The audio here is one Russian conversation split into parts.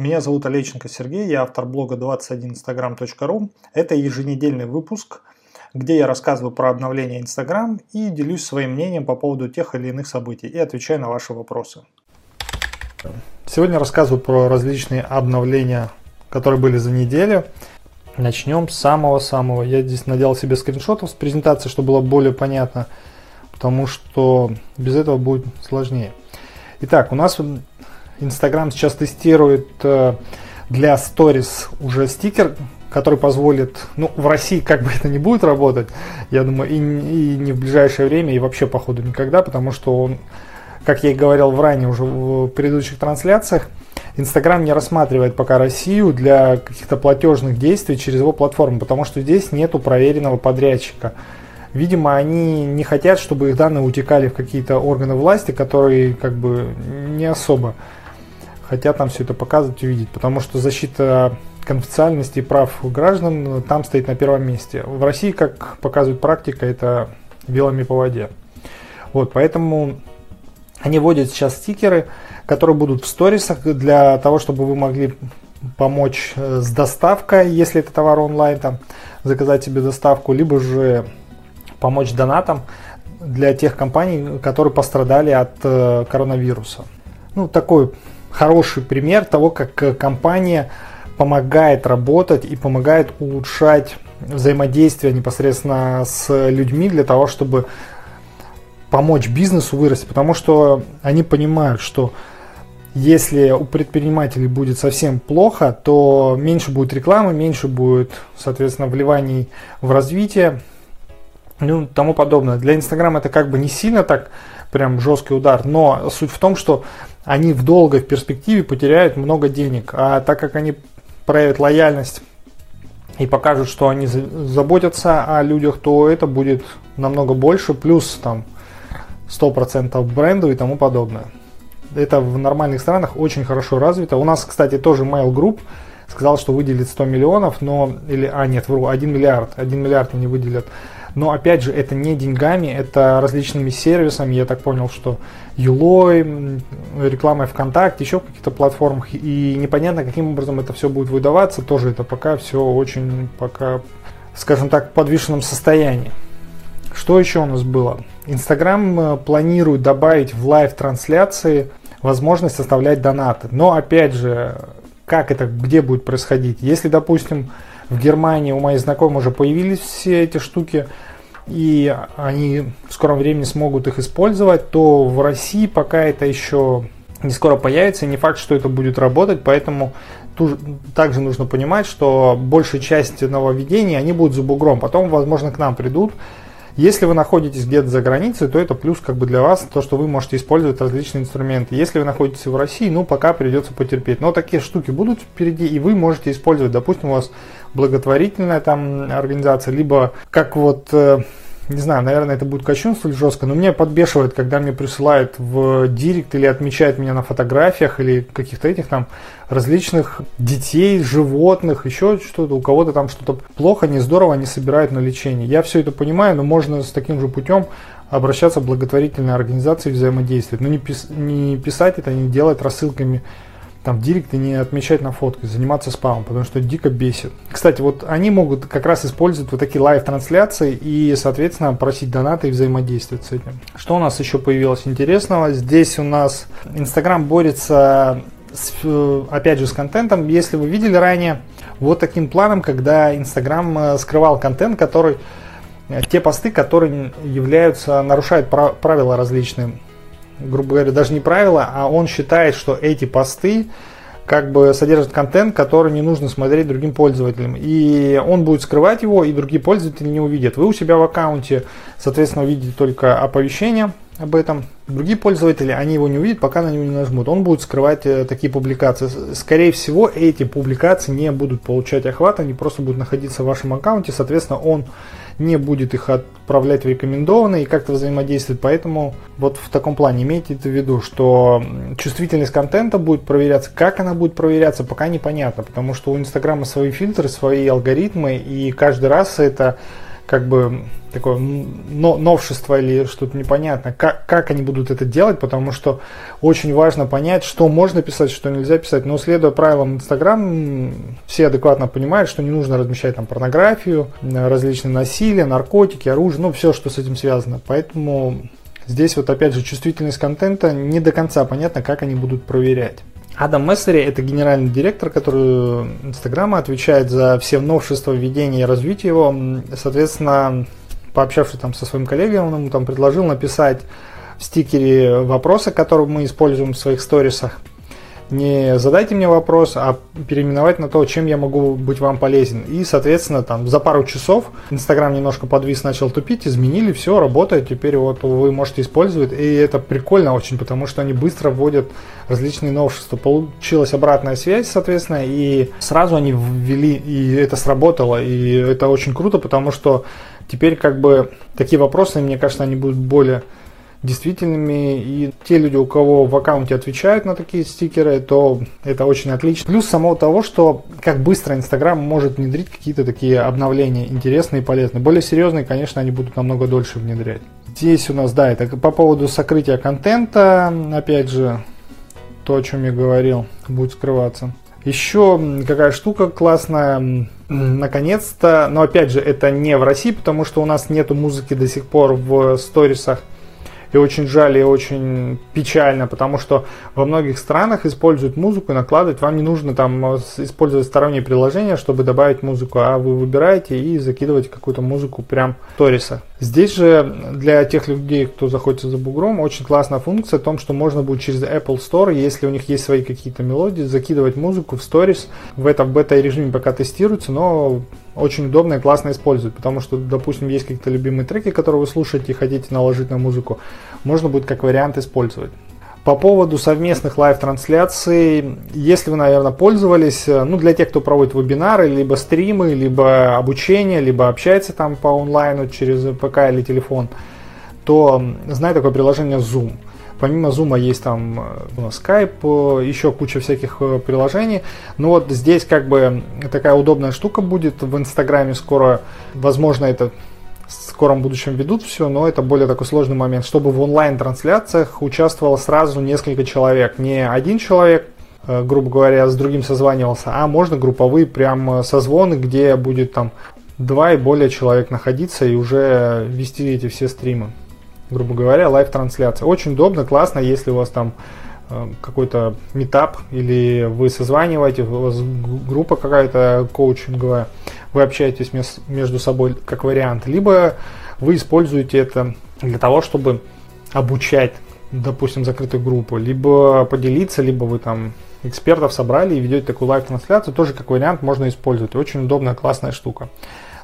Меня зовут Олейченко Сергей, я автор блога 21instagram.ru. Это еженедельный выпуск, где я рассказываю про обновление Instagram и делюсь своим мнением по поводу тех или иных событий и отвечаю на ваши вопросы. Сегодня рассказываю про различные обновления, которые были за неделю. Начнем с самого-самого. Я здесь надел себе скриншотов с презентации, чтобы было более понятно, потому что без этого будет сложнее. Итак, у нас Инстаграм сейчас тестирует э, для Stories уже стикер, который позволит, ну, в России как бы это не будет работать, я думаю, и, и не в ближайшее время, и вообще, походу, никогда, потому что он, как я и говорил в ранее уже в предыдущих трансляциях, Инстаграм не рассматривает пока Россию для каких-то платежных действий через его платформу, потому что здесь нету проверенного подрядчика. Видимо, они не хотят, чтобы их данные утекали в какие-то органы власти, которые как бы не особо хотят там все это показывать и видеть, потому что защита конфиденциальности прав граждан там стоит на первом месте. В России, как показывает практика, это вилами по воде. Вот, поэтому они вводят сейчас стикеры, которые будут в сторисах для того, чтобы вы могли помочь э, с доставкой, если это товар онлайн, там, заказать себе доставку, либо же помочь донатам для тех компаний, которые пострадали от э, коронавируса. Ну, такой хороший пример того, как э, компания помогает работать и помогает улучшать взаимодействие непосредственно с людьми для того, чтобы помочь бизнесу вырасти, потому что они понимают, что если у предпринимателей будет совсем плохо, то меньше будет рекламы, меньше будет, соответственно, вливаний в развитие, ну, тому подобное. Для Инстаграма это как бы не сильно так прям жесткий удар, но суть в том, что они в долгой перспективе потеряют много денег. А так как они проявят лояльность и покажут, что они заботятся о людях, то это будет намного больше, плюс там 100% бренду и тому подобное. Это в нормальных странах очень хорошо развито. У нас, кстати, тоже Mail Group сказал, что выделит 100 миллионов, но, или, а нет, вру, 1 миллиард, 1 миллиард они выделят но опять же, это не деньгами, это различными сервисами. Я так понял, что Юлой, рекламой ВКонтакте, еще в каких-то платформах. И непонятно, каким образом это все будет выдаваться. Тоже это пока все очень, пока, скажем так, в подвешенном состоянии. Что еще у нас было? Инстаграм э, планирует добавить в лайв-трансляции возможность составлять донаты. Но опять же, как это, где будет происходить? Если, допустим, в Германии у моих знакомых уже появились все эти штуки, и они в скором времени смогут их использовать, то в России пока это еще не скоро появится, не факт, что это будет работать, поэтому также нужно понимать, что большая часть нововведений, они будут за бугром, потом, возможно, к нам придут, если вы находитесь где-то за границей, то это плюс как бы для вас, то, что вы можете использовать различные инструменты. Если вы находитесь в России, ну, пока придется потерпеть. Но такие штуки будут впереди, и вы можете использовать, допустим, у вас благотворительная там организация, либо как вот э, не знаю, наверное, это будет кощунство жестко, но меня подбешивает, когда мне присылают в директ или отмечают меня на фотографиях или каких-то этих там различных детей, животных, еще что-то, у кого-то там что-то плохо, не здорово, они собирают на лечение. Я все это понимаю, но можно с таким же путем обращаться в благотворительные организации взаимодействовать. Но не, пис- не писать это, не делать рассылками там в директе не отмечать на фотке, заниматься спамом, потому что дико бесит. Кстати, вот они могут как раз использовать вот такие live-трансляции и, соответственно, просить донаты и взаимодействовать с этим. Что у нас еще появилось интересного? Здесь у нас Инстаграм борется с, э, опять же с контентом. Если вы видели ранее, вот таким планом, когда Инстаграм э, скрывал контент, который э, те посты, которые являются, нарушают правила различные грубо говоря, даже не правило, а он считает, что эти посты как бы содержат контент, который не нужно смотреть другим пользователям. И он будет скрывать его, и другие пользователи не увидят. Вы у себя в аккаунте, соответственно, увидите только оповещение об этом. Другие пользователи, они его не увидят, пока на него не нажмут. Он будет скрывать э, такие публикации. Скорее всего, эти публикации не будут получать охват, они просто будут находиться в вашем аккаунте. Соответственно, он не будет их отправлять в рекомендованные и как-то взаимодействовать. Поэтому вот в таком плане имейте это в виду, что чувствительность контента будет проверяться. Как она будет проверяться, пока непонятно, потому что у Инстаграма свои фильтры, свои алгоритмы, и каждый раз это как бы такое но, новшество или что-то непонятно, как, как они будут это делать, потому что очень важно понять, что можно писать, что нельзя писать. Но следуя правилам Инстаграм, все адекватно понимают, что не нужно размещать там порнографию, различные насилия, наркотики, оружие, ну все, что с этим связано. Поэтому здесь вот опять же чувствительность контента не до конца понятно, как они будут проверять. Адам Мессери – это генеральный директор, который Инстаграма отвечает за все новшества введения и развития его. Соответственно, пообщавшись там со своим коллегой, он ему там предложил написать в стикере вопросы, которые мы используем в своих сторисах не задайте мне вопрос, а переименовать на то, чем я могу быть вам полезен. И, соответственно, там за пару часов Инстаграм немножко подвис, начал тупить, изменили, все, работает, теперь вот вы можете использовать. И это прикольно очень, потому что они быстро вводят различные новшества. Получилась обратная связь, соответственно, и сразу они ввели, и это сработало. И это очень круто, потому что теперь как бы такие вопросы, мне кажется, они будут более действительными. И те люди, у кого в аккаунте отвечают на такие стикеры, то это очень отлично. Плюс самого того, что как быстро Инстаграм может внедрить какие-то такие обновления интересные и полезные. Более серьезные, конечно, они будут намного дольше внедрять. Здесь у нас, да, это по поводу сокрытия контента, опять же, то, о чем я говорил, будет скрываться. Еще какая штука классная, наконец-то, но опять же, это не в России, потому что у нас нету музыки до сих пор в сторисах. И очень жаль и очень печально, потому что во многих странах используют музыку и накладывать. Вам не нужно там э, использовать сторонние приложения, чтобы добавить музыку, а вы выбираете и закидываете какую-то музыку прям в сторисах. Здесь же для тех людей, кто заходит за бугром, очень классная функция в том, что можно будет через Apple Store, если у них есть свои какие-то мелодии, закидывать музыку в сторис. В это в бета-режиме пока тестируется, но очень удобно и классно использовать, потому что, допустим, есть какие-то любимые треки, которые вы слушаете и хотите наложить на музыку, можно будет как вариант использовать. По поводу совместных лайв-трансляций, если вы, наверное, пользовались, э, ну, для тех, кто проводит вебинары, либо стримы, либо обучение, либо общается там по онлайну через ПК или телефон, то знаете такое приложение Zoom. Помимо Zoom есть там э, Skype, э, еще куча всяких приложений. Но вот здесь как бы такая удобная штука будет в Инстаграме скоро. Возможно, это в скором будущем ведут все, но это более такой сложный момент, чтобы в онлайн-трансляциях участвовало сразу несколько человек. Не один человек, э, грубо говоря, с другим созванивался, а можно групповые прям э, созвоны, где будет там два и более человек находиться и уже вести эти все стримы. Грубо говоря, live-трансляция. Очень удобно, классно, если у вас там э, какой-то митап или вы созваниваете, у вас группа какая-то коучинговая, вы общаетесь между собой как вариант, либо вы используете это для того, чтобы обучать, допустим, закрытую группу, либо поделиться, либо вы там экспертов собрали и ведете такую live-трансляцию, тоже как вариант можно использовать. Очень удобная, классная штука.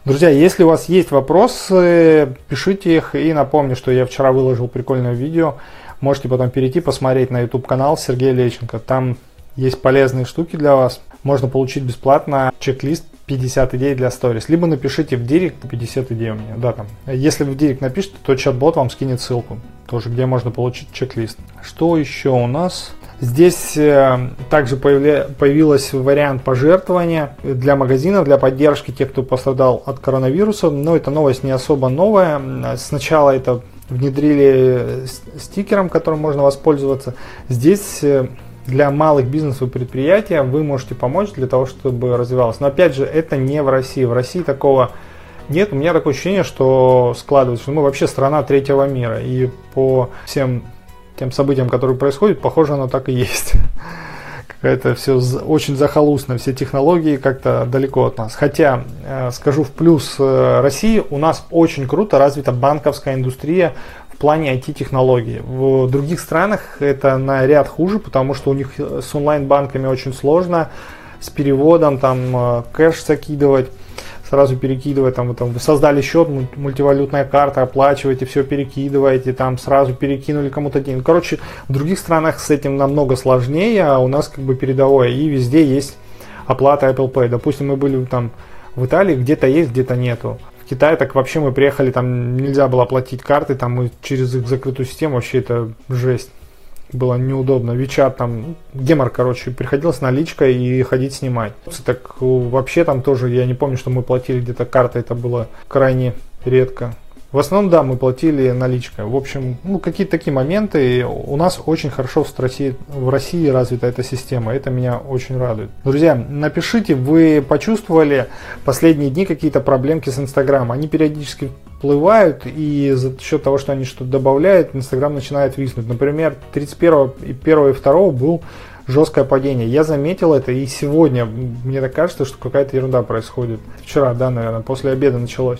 Друзья, если у вас есть вопросы, пишите их. И напомню, что я вчера выложил прикольное видео. Можете потом перейти, посмотреть на YouTube канал Сергея Лещенко. Там есть полезные штуки для вас. Можно получить бесплатно чек-лист 50 идей для сторис. Либо напишите в директ 50 идей у меня. Да, там. Если в директ напишите, то чат-бот вам скинет ссылку. Тоже, где можно получить чек-лист. Что еще у нас? Здесь э, также появля, появился вариант пожертвования для магазинов, для поддержки тех, кто пострадал от коронавируса. Но эта новость не особо новая. Сначала это внедрили стикером, которым можно воспользоваться. Здесь э, для малых бизнесов и предприятий вы можете помочь для того, чтобы развивалось. Но опять же, это не в России. В России такого нет. У меня такое ощущение, что складывается, что мы вообще страна третьего мира. И по всем тем событиям, которые происходят, похоже, оно так и есть. Какая-то все очень захолустно, все технологии как-то далеко от нас. Хотя, э, скажу в плюс э, России, у нас очень круто развита банковская индустрия в плане IT-технологий. В других странах это на ряд хуже, потому что у них с онлайн-банками очень сложно, с переводом, там э, кэш закидывать, сразу перекидывать, там, там, вы создали счет, мультивалютная карта, оплачиваете, все перекидываете, там сразу перекинули кому-то деньги. Короче, в других странах с этим намного сложнее, а у нас как бы передовое, и везде есть оплата Apple Pay. Допустим, мы были там в Италии, где-то есть, где-то нету. Китае так вообще мы приехали, там нельзя было оплатить карты, там мы через их закрытую систему, вообще это жесть. Было неудобно. Вичат там, гемор, короче, приходилось наличкой и ходить снимать. Так вообще там тоже, я не помню, что мы платили где-то картой, это было крайне редко. В основном, да, мы платили наличкой. В общем, ну, какие-то такие моменты. У нас очень хорошо в России, в России развита эта система. Это меня очень радует. Друзья, напишите, вы почувствовали последние дни какие-то проблемки с Инстаграмом. Они периодически всплывают, и за счет того, что они что-то добавляют, Инстаграм начинает виснуть. Например, 31 и 1 и 2 был жесткое падение. Я заметил это, и сегодня мне так кажется, что какая-то ерунда происходит. Вчера, да, наверное, после обеда началось.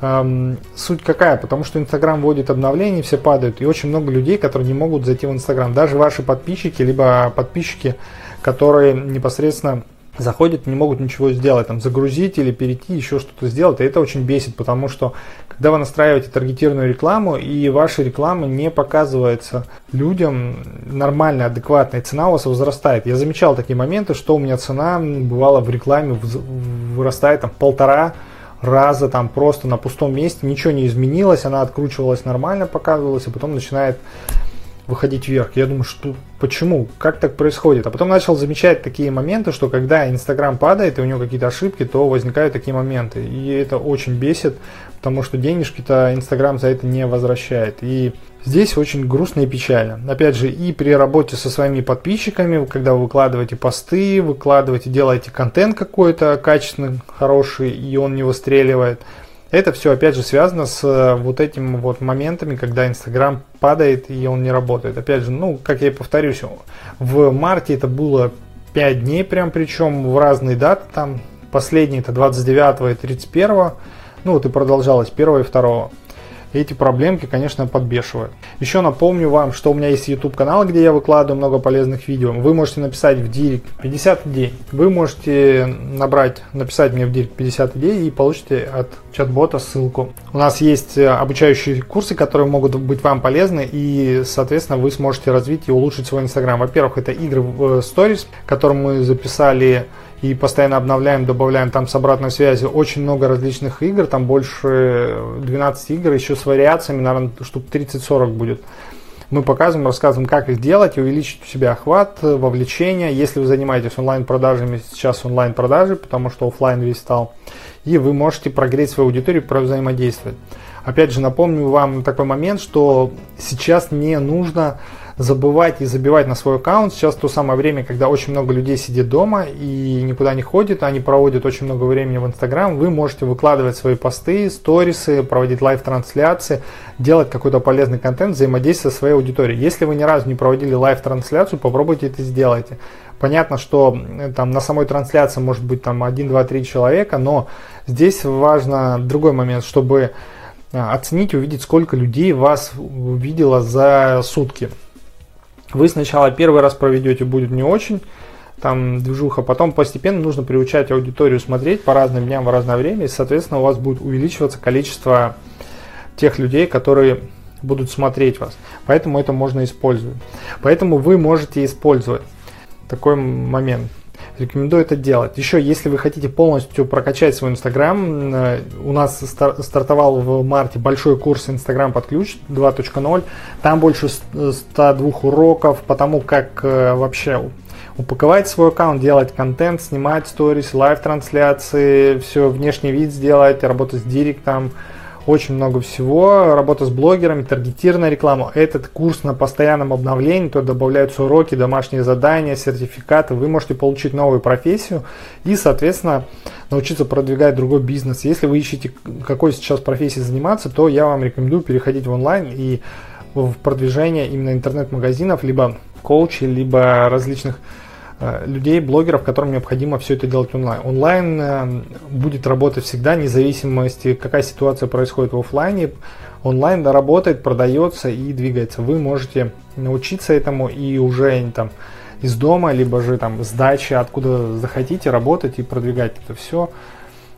Эм, суть какая? Потому что Инстаграм вводит обновления, все падают, и очень много людей, которые не могут зайти в Инстаграм. Даже ваши подписчики, либо подписчики, которые непосредственно заходят, не могут ничего сделать, там, загрузить или перейти, еще что-то сделать. И это очень бесит, потому что когда вы настраиваете таргетированную рекламу, и ваша реклама не показывается людям нормально, адекватная, цена у вас возрастает. Я замечал такие моменты, что у меня цена бывала в рекламе вырастает там полтора раза там просто на пустом месте, ничего не изменилось, она откручивалась нормально, показывалась, и потом начинает выходить вверх. Я думаю, что почему? Как так происходит? А потом начал замечать такие моменты, что когда Инстаграм падает и у него какие-то ошибки, то возникают такие моменты. И это очень бесит, потому что денежки-то Инстаграм за это не возвращает. И здесь очень грустно и печально. Опять же, и при работе со своими подписчиками, когда вы выкладываете посты, выкладываете, делаете контент какой-то качественный, хороший, и он не выстреливает – это все, опять же, связано с э, вот этими вот моментами, когда Инстаграм падает и он не работает. Опять же, ну, как я и повторюсь, в марте это было 5 дней прям, причем в разные даты, там. Последний это 29 и 31, ну вот и продолжалось 1 и 2 эти проблемки, конечно, подбешивают. Еще напомню вам, что у меня есть YouTube канал, где я выкладываю много полезных видео. Вы можете написать в директ 50 идей. Вы можете набрать, написать мне в директ 50 идей и получите от чат-бота ссылку. У нас есть э, обучающие курсы, которые могут быть вам полезны и, соответственно, вы сможете развить и улучшить свой Инстаграм. Во-первых, это игры в Stories, которые мы записали и постоянно обновляем, добавляем там с обратной связью очень много различных игр, там больше 12 игр, еще с вариациями, наверное, штук 30-40 будет. Мы показываем, рассказываем, как их делать и увеличить у себя охват, вовлечение. Если вы занимаетесь онлайн-продажами, сейчас онлайн-продажи, потому что офлайн весь стал, и вы можете прогреть свою аудиторию, взаимодействовать. Опять же, напомню вам такой момент, что сейчас не нужно забывать и забивать на свой аккаунт. Сейчас то самое время, когда очень много людей сидит дома и никуда не ходит, они проводят очень много времени в Инстаграм, вы можете выкладывать свои посты, сторисы, проводить live-трансляции, делать какой-то полезный контент, взаимодействовать со своей аудиторией. Если вы ни разу не проводили live-трансляцию, попробуйте это сделать. Понятно, что там на самой трансляции может быть там 1, 2, 3 человека, но здесь важно другой момент, чтобы а, оценить, увидеть, сколько людей вас увидело за сутки. Вы сначала первый раз проведете, будет не очень, там движуха, потом постепенно нужно приучать аудиторию смотреть по разным дням в разное время, и, соответственно, у вас будет увеличиваться количество тех людей, которые будут смотреть вас. Поэтому это можно использовать. Поэтому вы можете использовать такой момент. Рекомендую это делать. Еще, если вы хотите полностью прокачать свой Инстаграм, э, у нас стартовал в марте большой курс Инстаграм под ключ 2.0. Там больше 102 уроков по тому, как э, вообще упаковать свой аккаунт, делать контент, снимать сторис, live-трансляции, все, внешний вид сделать, работать с директом, очень много всего. Работа с блогерами, таргетированная реклама. Этот курс на постоянном обновлении, то добавляются уроки, домашние задания, сертификаты. Вы можете получить новую профессию и, соответственно, научиться продвигать другой бизнес. Если вы ищете, какой сейчас профессией заниматься, то я вам рекомендую переходить в онлайн и в продвижение именно интернет-магазинов, либо коучей, либо различных людей, блогеров, которым необходимо все это делать онлайн. Онлайн э, будет работать всегда, независимости, какая ситуация происходит в офлайне. Онлайн работает, продается и двигается. Вы можете научиться этому и уже там из дома, либо же там с дачи, откуда захотите, работать и продвигать это все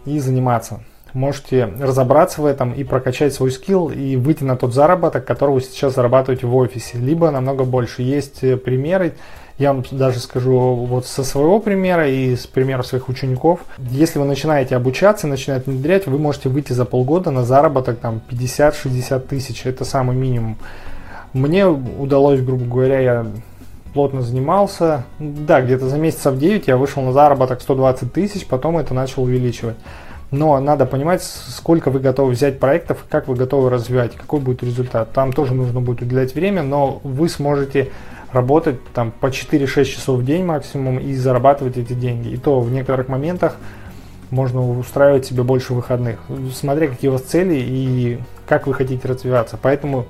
и заниматься. Можете разобраться в этом и прокачать свой скилл и выйти на тот заработок, который вы сейчас зарабатываете в офисе, либо намного больше. Есть э, примеры, я вам даже скажу вот со своего примера и с примера своих учеников. Если вы начинаете обучаться, начинаете внедрять, вы можете выйти за полгода на заработок там 50-60 тысяч. Это самый минимум. Мне удалось, грубо говоря, я плотно занимался. Да, где-то за месяцев 9 я вышел на заработок 120 тысяч, потом это начал увеличивать. Но надо понимать, сколько вы готовы взять проектов, как вы готовы развивать, какой будет результат. Там тоже нужно будет уделять время, но вы сможете работать там по 4-6 часов в день максимум и зарабатывать эти деньги. И то в некоторых моментах можно устраивать себе больше выходных, смотря какие у вас цели и как вы хотите развиваться. Поэтому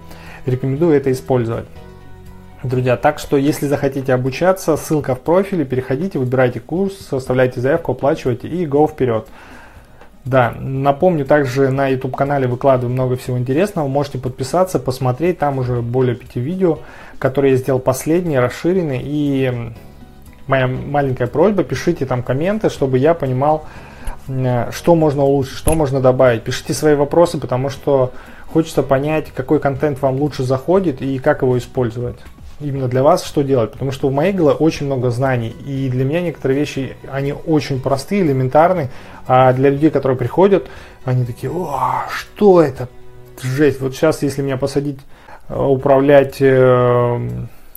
рекомендую это использовать. Друзья, так что если захотите обучаться, ссылка в профиле, переходите, выбирайте курс, составляйте заявку, оплачивайте и go вперед. Да, напомню, также на YouTube канале выкладываю много всего интересного. Можете подписаться, посмотреть. Там уже более пяти видео, которые я сделал последние, расширенные. И моя маленькая просьба, пишите там комменты, чтобы я понимал, э, что можно улучшить, что можно добавить. Пишите свои вопросы, потому что хочется понять, какой контент вам лучше заходит и как его использовать именно для вас, что делать. Потому что в моей голове очень много знаний. И для меня некоторые вещи, они очень простые, элементарные. А для людей, которые приходят, они такие, о, что это? Жесть. Вот сейчас, если меня посадить э, управлять э,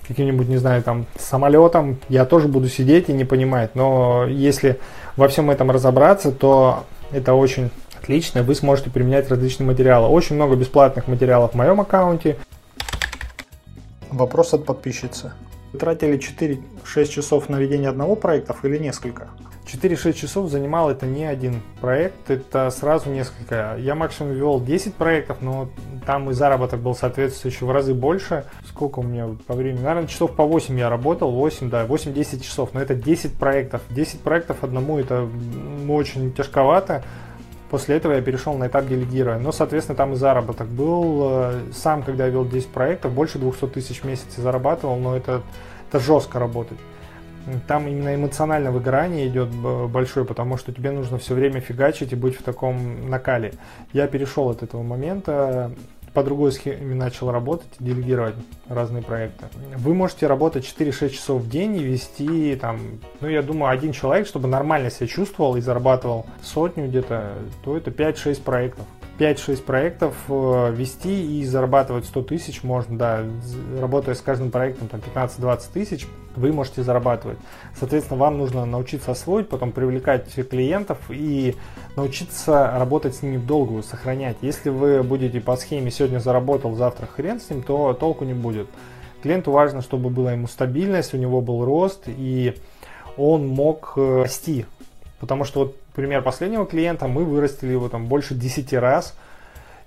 каким-нибудь, не знаю, там, самолетом, я тоже буду сидеть и не понимать. Но если во всем этом разобраться, то это очень отлично. Вы сможете применять различные материалы. Очень много бесплатных материалов в моем аккаунте. Вопрос от подписчицы. Вы тратили 4-6 часов на ведение одного проекта или несколько? 4-6 часов занимал это не один проект, это сразу несколько. Я максимум вел 10 проектов, но там и заработок был соответствующий в разы больше. Сколько у меня по времени? Наверное, часов по 8 я работал, 8, да, 8-10 часов, но это 10 проектов. 10 проектов одному это очень тяжковато. После этого я перешел на этап делегирования. Но, соответственно, там и заработок был. Сам, когда я вел 10 проектов, больше 200 тысяч в месяц зарабатывал, но это, это жестко работать. Там именно эмоциональное выгорание идет большое, потому что тебе нужно все время фигачить и быть в таком накале. Я перешел от этого момента по другой схеме начал работать делегировать разные проекты. Вы можете работать 4-6 часов в день и вести там, ну я думаю, один человек, чтобы нормально себя чувствовал и зарабатывал сотню где-то, то это 5-6 проектов. 5-6 проектов э, вести и зарабатывать 100 тысяч можно, да, работая с каждым проектом там 15-20 тысяч, вы можете зарабатывать. Соответственно, вам нужно научиться освоить, потом привлекать клиентов и научиться работать с ними в долгую, сохранять. Если вы будете по схеме сегодня заработал, завтра хрен с ним, то толку не будет. Клиенту важно, чтобы была ему стабильность, у него был рост и он мог э, расти. Потому что вот пример последнего клиента, мы вырастили его там больше 10 раз.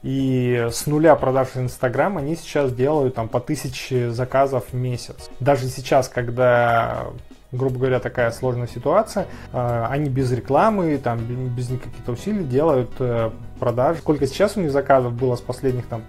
И с нуля продаж в Инстаграм они сейчас делают там по тысяче заказов в месяц. Даже сейчас, когда грубо говоря, такая сложная ситуация, э, они без рекламы, там, без никаких усилий делают э, продажи. Сколько сейчас у них заказов было с последних там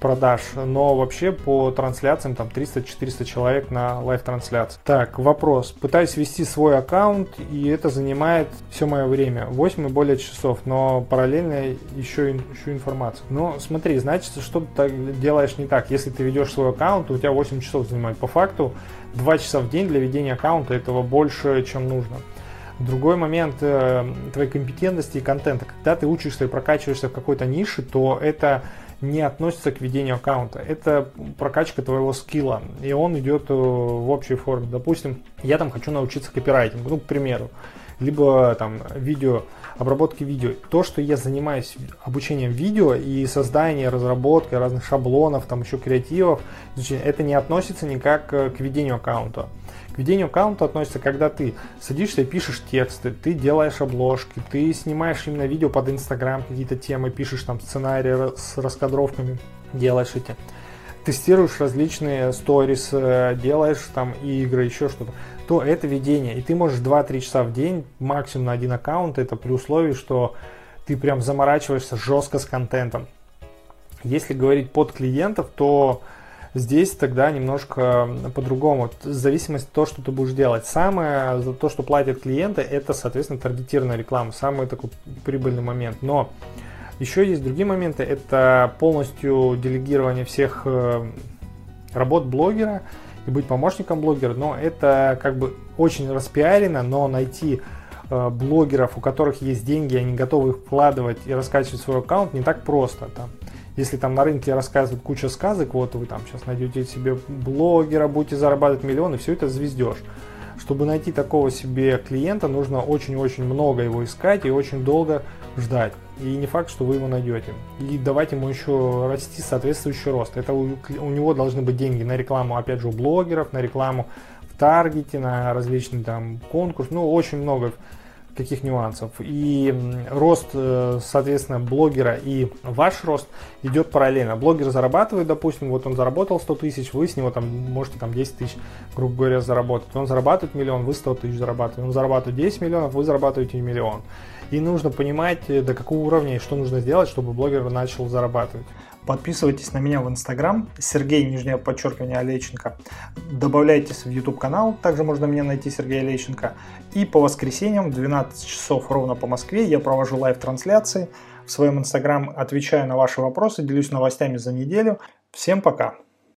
продаж, но вообще по трансляциям там 300-400 человек на live-трансляции. Так, вопрос. Пытаюсь вести свой аккаунт, и это занимает все мое время, 8 и более часов, но параллельно еще, еще информацию. Но смотри, значит, что ты делаешь не так. Если ты ведешь свой аккаунт, у тебя 8 часов занимает. По факту 2 часа в день для ведения аккаунта этого больше, чем нужно. Другой момент э, твоей компетентности и контента. Когда ты учишься и прокачиваешься в какой-то нише, то это не относится к ведению аккаунта. Это прокачка твоего скилла, и он идет э, в общей форме. Допустим, я там хочу научиться копирайтингу, ну, к примеру, либо там видео, обработки видео. То, что я занимаюсь обучением видео и созданием, разработкой разных шаблонов, там еще креативов, это не относится никак э, к ведению аккаунта. К ведению аккаунта относится, когда ты садишься и пишешь тексты, ты делаешь обложки, ты снимаешь именно видео под Инстаграм, какие-то темы, пишешь там сценарии с раскадровками, делаешь эти. Тестируешь различные сторис, э, делаешь там игры, еще что-то, то это ведение. И ты можешь 2-3 часа в день, максимум на один аккаунт, это при условии, что ты прям заморачиваешься жестко с контентом. Если говорить под клиентов, то Здесь тогда немножко по-другому. Зависимость от того, что ты будешь делать. Самое за то, что платят клиенты, это, соответственно, таргетированная реклама. Самый такой прибыльный момент. Но еще есть другие моменты. Это полностью делегирование всех э, работ блогера и быть помощником блогера. Но это как бы очень распиарено, но найти э, блогеров, у которых есть деньги, они готовы их вкладывать и раскачивать свой аккаунт, не так просто. Там если там на рынке рассказывают куча сказок, вот вы там сейчас найдете себе блогера, будете зарабатывать миллионы, все это звездеж. Чтобы найти такого себе клиента, нужно очень-очень много его искать и очень долго ждать. И не факт, что вы его найдете. И давать ему еще расти соответствующий рост. Это у, у него должны быть деньги на рекламу, опять же, у блогеров, на рекламу в таргете, на различные там конкурсы. Ну, очень много каких нюансов. И рост, э, соответственно, блогера и ваш рост идет параллельно. Блогер зарабатывает, допустим, вот он заработал 100 тысяч, вы с него там можете там 10 тысяч, грубо говоря, заработать. Он зарабатывает миллион, вы 100 тысяч зарабатываете. Он зарабатывает 10 миллионов, вы зарабатываете миллион. И нужно понимать, э, до какого уровня и что нужно сделать, чтобы блогер начал зарабатывать. Подписывайтесь на меня в Инстаграм, Сергей, нижнее подчеркивание, Олейченко. Добавляйтесь в YouTube канал, также можно меня найти, Сергей Олейченко. И по воскресеньям в 12 часов ровно по Москве я провожу лайв-трансляции в своем Инстаграм, отвечаю на ваши вопросы, делюсь новостями за неделю. Всем пока!